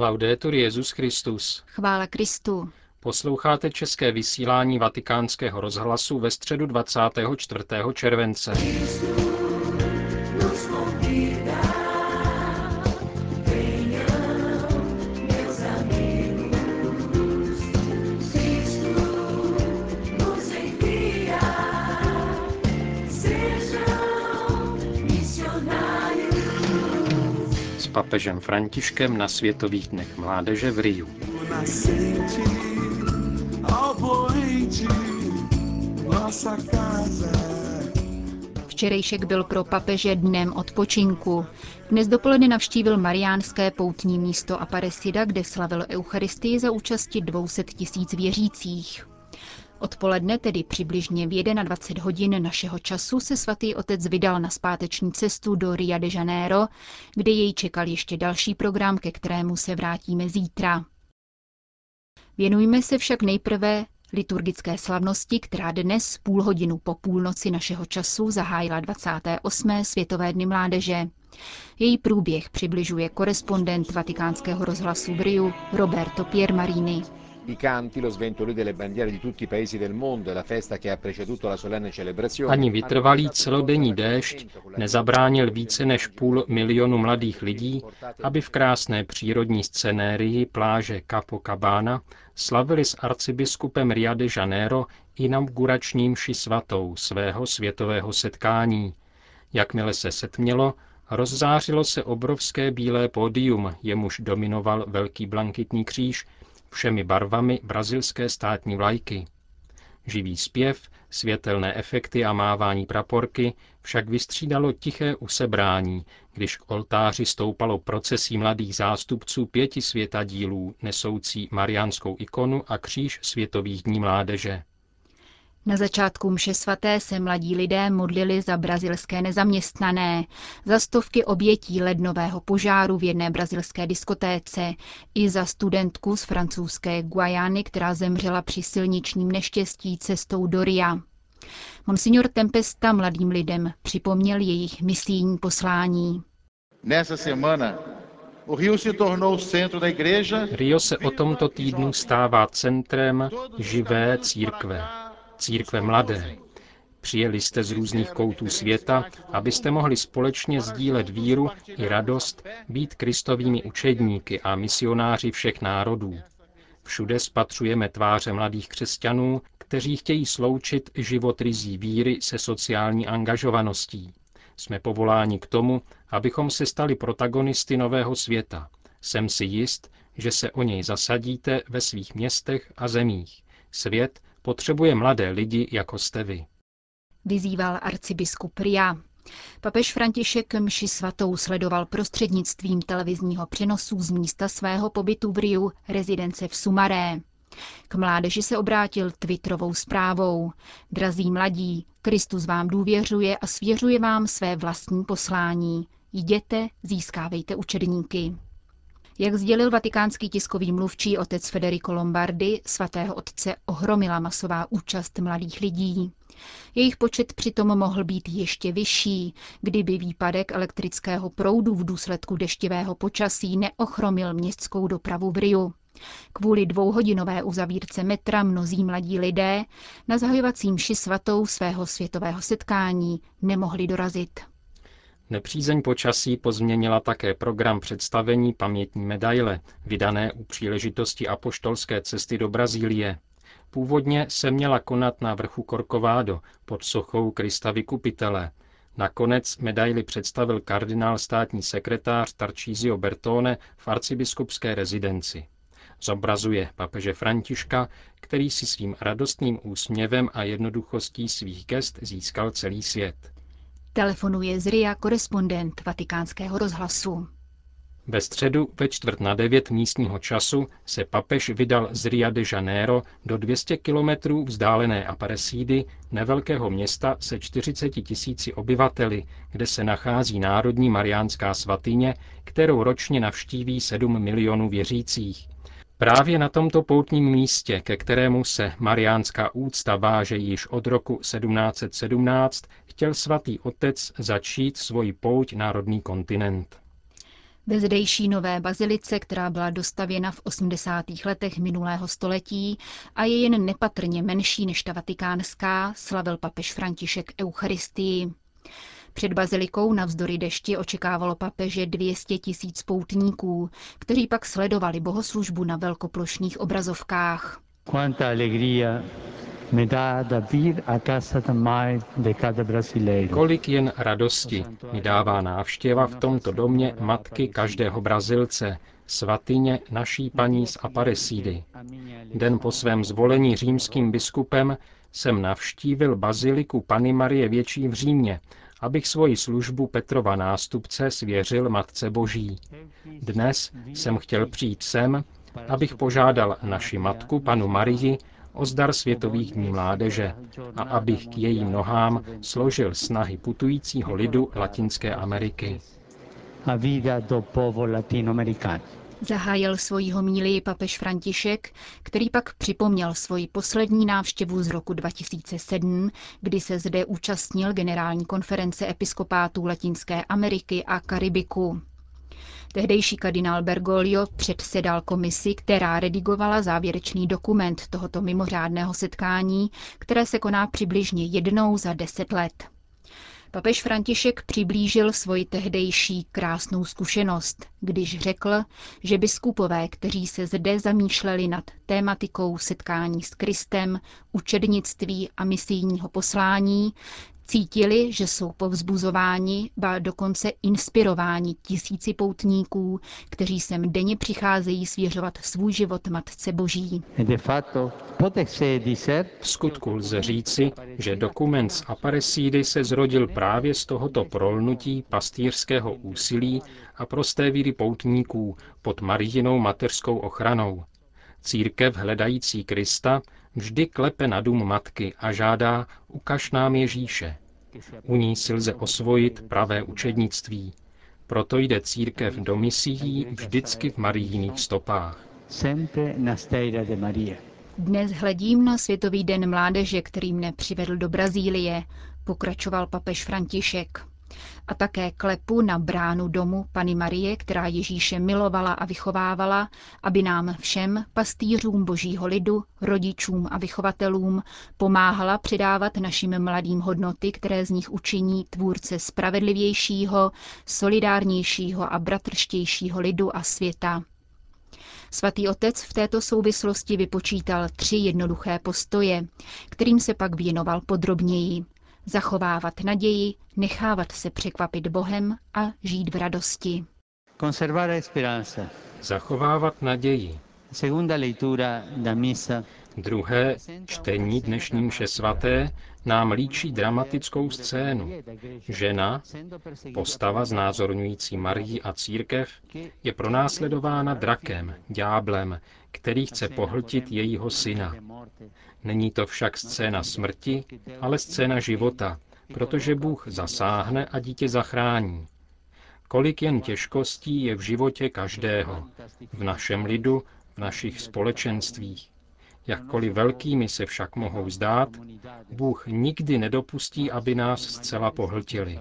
Laudetur Jezus Christus. Chvála Kristu. Posloucháte české vysílání Vatikánského rozhlasu ve středu 24. července. Papežem Františkem na Světových dnech mládeže v Riu. Včerejšek byl pro papeže dnem odpočinku. Dnes dopoledne navštívil mariánské poutní místo Aparecida, kde slavil Eucharistii za účasti 200 tisíc věřících. Odpoledne, tedy přibližně v 21 hodin našeho času, se svatý otec vydal na zpáteční cestu do Ria de Janeiro, kde jej čekal ještě další program, ke kterému se vrátíme zítra. Věnujme se však nejprve liturgické slavnosti, která dnes půl hodinu po půlnoci našeho času zahájila 28. Světové dny mládeže. Její průběh přibližuje korespondent vatikánského rozhlasu v Riu Roberto Piermarini. I canti, lo sventolio delle bandiere di tutti i paesi del mondo, la festa che ha preceduto la solenne celebrazione. Ani vytrvalý celodenní déšť nezabránil více než půl milionu mladých lidí, aby v krásné přírodní scenérii pláže Capocabana slavili s arcibiskupem Ria de Janeiro inaugurační mši svatou svého světového setkání. Jakmile se setmělo, rozzářilo se obrovské bílé pódium, jemuž dominoval velký blankitní kříž, všemi barvami brazilské státní vlajky. Živý zpěv, světelné efekty a mávání praporky však vystřídalo tiché usebrání, když k oltáři stoupalo procesí mladých zástupců pěti světadílů nesoucí mariánskou ikonu a kříž světových dní mládeže. Na začátku mše svaté se mladí lidé modlili za brazilské nezaměstnané, za stovky obětí lednového požáru v jedné brazilské diskotéce i za studentku z francouzské Guajány, která zemřela při silničním neštěstí cestou do Ria. Monsignor Tempesta mladým lidem připomněl jejich misijní poslání. Nessa semana, o Rio se tornou centro da igreja. Rio se o tomto týdnu stává centrem živé církve církve mladé. Přijeli jste z různých koutů světa, abyste mohli společně sdílet víru i radost, být kristovými učedníky a misionáři všech národů. Všude spatřujeme tváře mladých křesťanů, kteří chtějí sloučit život rizí víry se sociální angažovaností. Jsme povoláni k tomu, abychom se stali protagonisty nového světa. Jsem si jist, že se o něj zasadíte ve svých městech a zemích. Svět, Potřebuje mladé lidi, jako jste vy. Vyzýval arcibiskup Ria. Papež František mši svatou sledoval prostřednictvím televizního přenosu z místa svého pobytu v Riu, rezidence v Sumaré. K mládeži se obrátil twitterovou zprávou. Drazí mladí, Kristus vám důvěřuje a svěřuje vám své vlastní poslání. Jděte, získávejte učedníky. Jak sdělil vatikánský tiskový mluvčí otec Federico Lombardi, svatého otce ohromila masová účast mladých lidí. Jejich počet přitom mohl být ještě vyšší, kdyby výpadek elektrického proudu v důsledku deštivého počasí neochromil městskou dopravu v Riu. Kvůli dvouhodinové uzavírce metra mnozí mladí lidé na zahajovacím ši svatou svého světového setkání nemohli dorazit. Nepřízeň počasí pozměnila také program představení pamětní medaile, vydané u příležitosti apoštolské cesty do Brazílie. Původně se měla konat na vrchu Corcovado pod sochou Krista Vykupitele. Nakonec medaili představil kardinál státní sekretář Tarcísio Bertone v arcibiskupské rezidenci. Zobrazuje papeže Františka, který si svým radostným úsměvem a jednoduchostí svých gest získal celý svět. Telefonuje z RIA korespondent vatikánského rozhlasu. Ve středu ve čtvrt na devět místního času se papež vydal z Ria de Janeiro do 200 kilometrů vzdálené Aparecídy, nevelkého města se 40 tisíci obyvateli, kde se nachází Národní mariánská svatyně, kterou ročně navštíví 7 milionů věřících. Právě na tomto poutním místě, ke kterému se mariánská úcta váže již od roku 1717, chtěl svatý otec začít svoji pouť národní kontinent. Ve zdejší nové bazilice, která byla dostavěna v 80. letech minulého století a je jen nepatrně menší než ta vatikánská, slavil papež František Eucharistii. Před bazilikou navzdory dešti očekávalo papeže 200 tisíc poutníků, kteří pak sledovali bohoslužbu na velkoplošných obrazovkách. Quanta alegria me dá da vir a casa também de cada brasileiro. Kolik jen radosti mi dává návštěva v tomto domě matky každého Brazilce, svatyně naší paní z Aparecidy. Den po svém zvolení římským biskupem jsem navštívil baziliku Pany Marie Větší v Římě, abych svoji službu Petrova nástupce svěřil Matce Boží. Dnes jsem chtěl přijít sem, abych požádal naši matku, panu Marii, o zdar Světových dní mládeže a abych k jejím nohám složil snahy putujícího lidu Latinské Ameriky. A vida do povo latino-americano. Zahájil svoji homílii papež František, který pak připomněl svoji poslední návštěvu z roku 2007, kdy se zde účastnil generální konference episkopátů Latinské Ameriky a Karibiku. Tehdejší kardinál Bergoglio předsedal komisi, která redigovala závěrečný dokument tohoto mimořádného setkání, které se koná přibližně jednou za deset let. Papež František přiblížil svoji tehdejší krásnou zkušenost, když řekl, že biskupové, kteří se zde zamýšleli nad tématikou setkání s Kristem, učednictví a misijního poslání, Cítili, že jsou povzbuzováni, ba dokonce inspirováni tisíci poutníků, kteří sem denně přicházejí svěřovat svůj život Matce Boží. V skutku lze říci, že dokument z Aparecidy se zrodil právě z tohoto prolnutí pastýřského úsilí a prosté víry poutníků pod Marijinou mateřskou ochranou. Církev hledající Krista vždy klepe na dům matky a žádá, ukaž nám Ježíše. U ní si lze osvojit pravé učednictví. Proto jde církev do misií vždycky v marijních stopách. Dnes hledím na Světový den mládeže, který mne přivedl do Brazílie, pokračoval papež František a také klepu na bránu domu Pany Marie, která Ježíše milovala a vychovávala, aby nám všem, pastýřům božího lidu, rodičům a vychovatelům, pomáhala předávat našim mladým hodnoty, které z nich učiní tvůrce spravedlivějšího, solidárnějšího a bratrštějšího lidu a světa. Svatý otec v této souvislosti vypočítal tři jednoduché postoje, kterým se pak věnoval podrobněji zachovávat naději, nechávat se překvapit Bohem a žít v radosti. Zachovávat naději. Druhé čtení dnešní mše svaté nám líčí dramatickou scénu. Žena, postava znázorňující Marii a církev, je pronásledována drakem, dňáblem, který chce pohltit jejího syna. Není to však scéna smrti, ale scéna života, protože Bůh zasáhne a dítě zachrání. Kolik jen těžkostí je v životě každého, v našem lidu, v našich společenstvích. Jakkoliv velkými se však mohou zdát, Bůh nikdy nedopustí, aby nás zcela pohltili.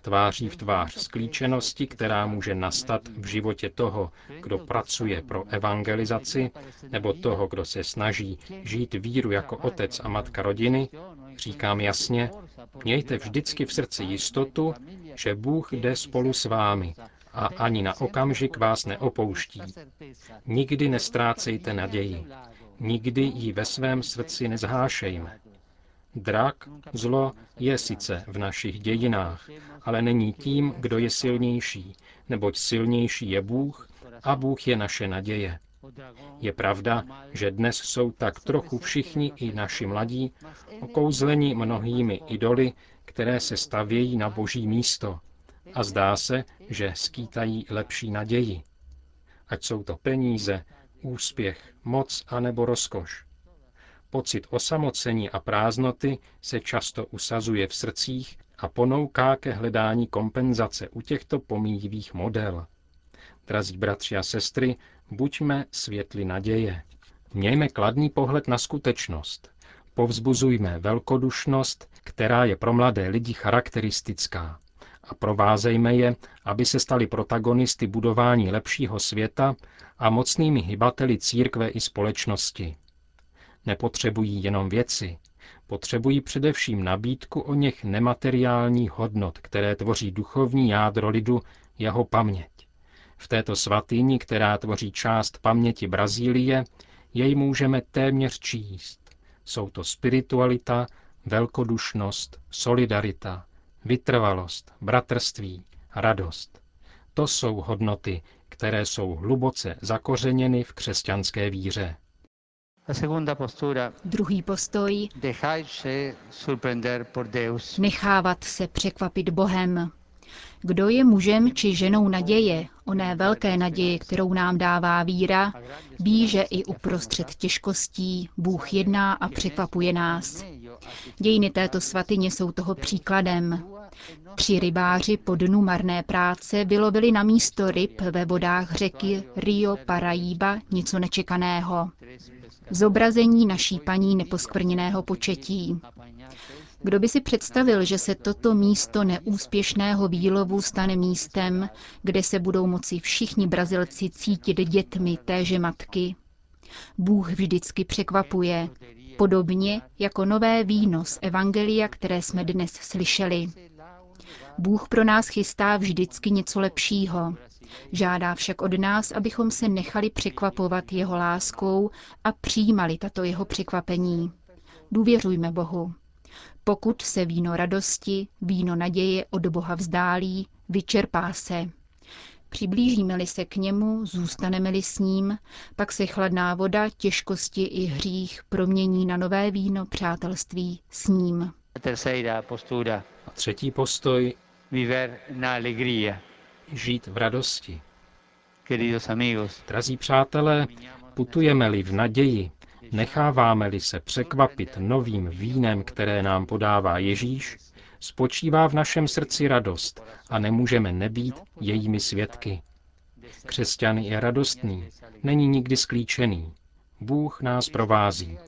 Tváří v tvář sklíčenosti, která může nastat v životě toho, kdo pracuje pro evangelizaci, nebo toho, kdo se snaží žít víru jako otec a matka rodiny, říkám jasně, mějte vždycky v srdci jistotu, že Bůh jde spolu s vámi a ani na okamžik vás neopouští. Nikdy nestrácejte naději. Nikdy ji ve svém srdci nezhášejme. Drak, zlo, je sice v našich dějinách, ale není tím, kdo je silnější, neboť silnější je Bůh a Bůh je naše naděje. Je pravda, že dnes jsou tak trochu všichni i naši mladí okouzleni mnohými idoly, které se stavějí na boží místo a zdá se, že skýtají lepší naději. Ať jsou to peníze, úspěch, moc a nebo rozkoš. Pocit osamocení a prázdnoty se často usazuje v srdcích a ponouká ke hledání kompenzace u těchto pomíjivých model. Drazí bratři a sestry, buďme světli naděje. Mějme kladný pohled na skutečnost. Povzbuzujme velkodušnost, která je pro mladé lidi charakteristická a provázejme je, aby se stali protagonisty budování lepšího světa a mocnými hybateli církve i společnosti. Nepotřebují jenom věci, potřebují především nabídku o něch nemateriálních hodnot, které tvoří duchovní jádro lidu, jeho paměť. V této svatyni, která tvoří část paměti Brazílie, jej můžeme téměř číst. Jsou to spiritualita, velkodušnost, solidarita, vytrvalost, bratrství, radost. To jsou hodnoty, které jsou hluboce zakořeněny v křesťanské víře. Druhý postoj nechávat se překvapit Bohem. Kdo je mužem či ženou naděje, oné velké naděje, kterou nám dává víra, ví, že i uprostřed těžkostí Bůh jedná a překvapuje nás. Dějiny této svatyně jsou toho příkladem. Tři rybáři po dnu marné práce vylovili na místo ryb ve vodách řeky Rio Paraíba něco nečekaného. Zobrazení naší paní neposkvrněného početí. Kdo by si představil, že se toto místo neúspěšného výlovu stane místem, kde se budou moci všichni Brazilci cítit dětmi téže matky? Bůh vždycky překvapuje, podobně jako nové víno z Evangelia, které jsme dnes slyšeli. Bůh pro nás chystá vždycky něco lepšího. Žádá však od nás, abychom se nechali překvapovat jeho láskou a přijímali tato jeho překvapení. Důvěřujme Bohu. Pokud se víno radosti, víno naděje od Boha vzdálí, vyčerpá se. Přiblížíme-li se k němu, zůstaneme-li s ním, pak se chladná voda, těžkosti i hřích promění na nové víno přátelství s ním. A třetí postoj žít v radosti. Drazí přátelé, putujeme-li v naději, necháváme-li se překvapit novým vínem, které nám podává Ježíš, spočívá v našem srdci radost a nemůžeme nebýt jejími svědky. Křesťan je radostný, není nikdy sklíčený. Bůh nás provází.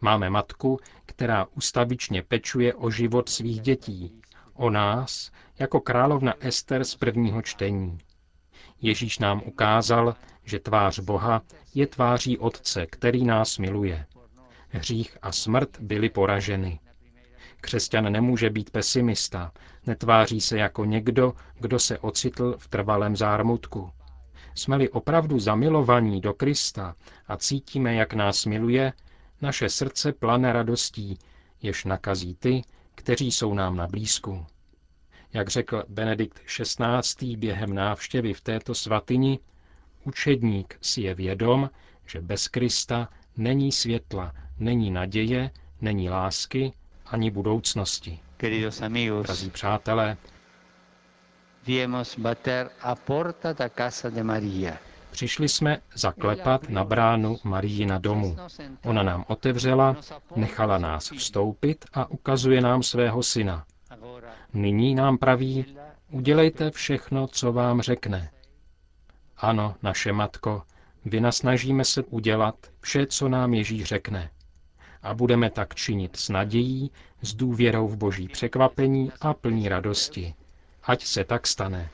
Máme matku, která ustavičně pečuje o život svých dětí, o nás, jako královna Ester z prvního čtení. Ježíš nám ukázal, že tvář Boha je tváří Otce, který nás miluje. Hřích a smrt byly poraženy. Křesťan nemůže být pesimista, netváří se jako někdo, kdo se ocitl v trvalém zármutku. Jsme-li opravdu zamilovaní do Krista a cítíme, jak nás miluje, naše srdce plane radostí, jež nakazí ty, kteří jsou nám na blízku. Jak řekl Benedikt XVI. během návštěvy v této svatyni, učedník si je vědom, že bez Krista není světla, není naděje, není lásky ani budoucnosti. Drazí přátelé, Přišli jsme zaklepat na bránu na domu. Ona nám otevřela, nechala nás vstoupit a ukazuje nám svého syna. Nyní nám praví, udělejte všechno, co vám řekne. Ano, naše matko, vynasnažíme se udělat vše, co nám Ježíš řekne. A budeme tak činit s nadějí, s důvěrou v boží překvapení a plní radosti. Ať se tak stane.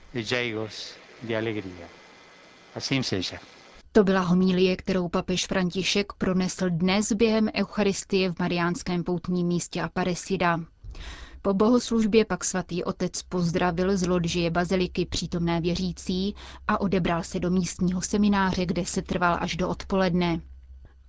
To byla homílie, kterou papež František pronesl dnes během Eucharistie v Mariánském poutním místě Aparecida. Po bohoslužbě pak svatý otec pozdravil z loďžie baziliky přítomné věřící a odebral se do místního semináře, kde se trval až do odpoledne.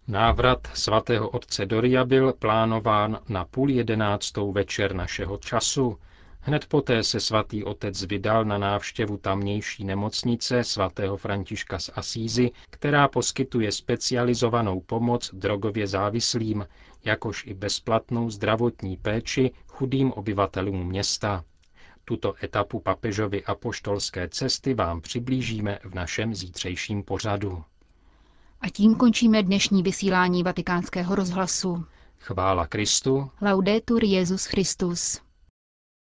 Návrat svatého otce Doria byl plánován na půl jedenáctou večer našeho času. Hned poté se svatý otec vydal na návštěvu tamnější nemocnice svatého Františka z Asízy, která poskytuje specializovanou pomoc drogově závislým, jakož i bezplatnou zdravotní péči chudým obyvatelům města. Tuto etapu papežovy apoštolské cesty vám přiblížíme v našem zítřejším pořadu. A tím končíme dnešní vysílání vatikánského rozhlasu. Chvála Kristu. Laudetur Jezus Christus.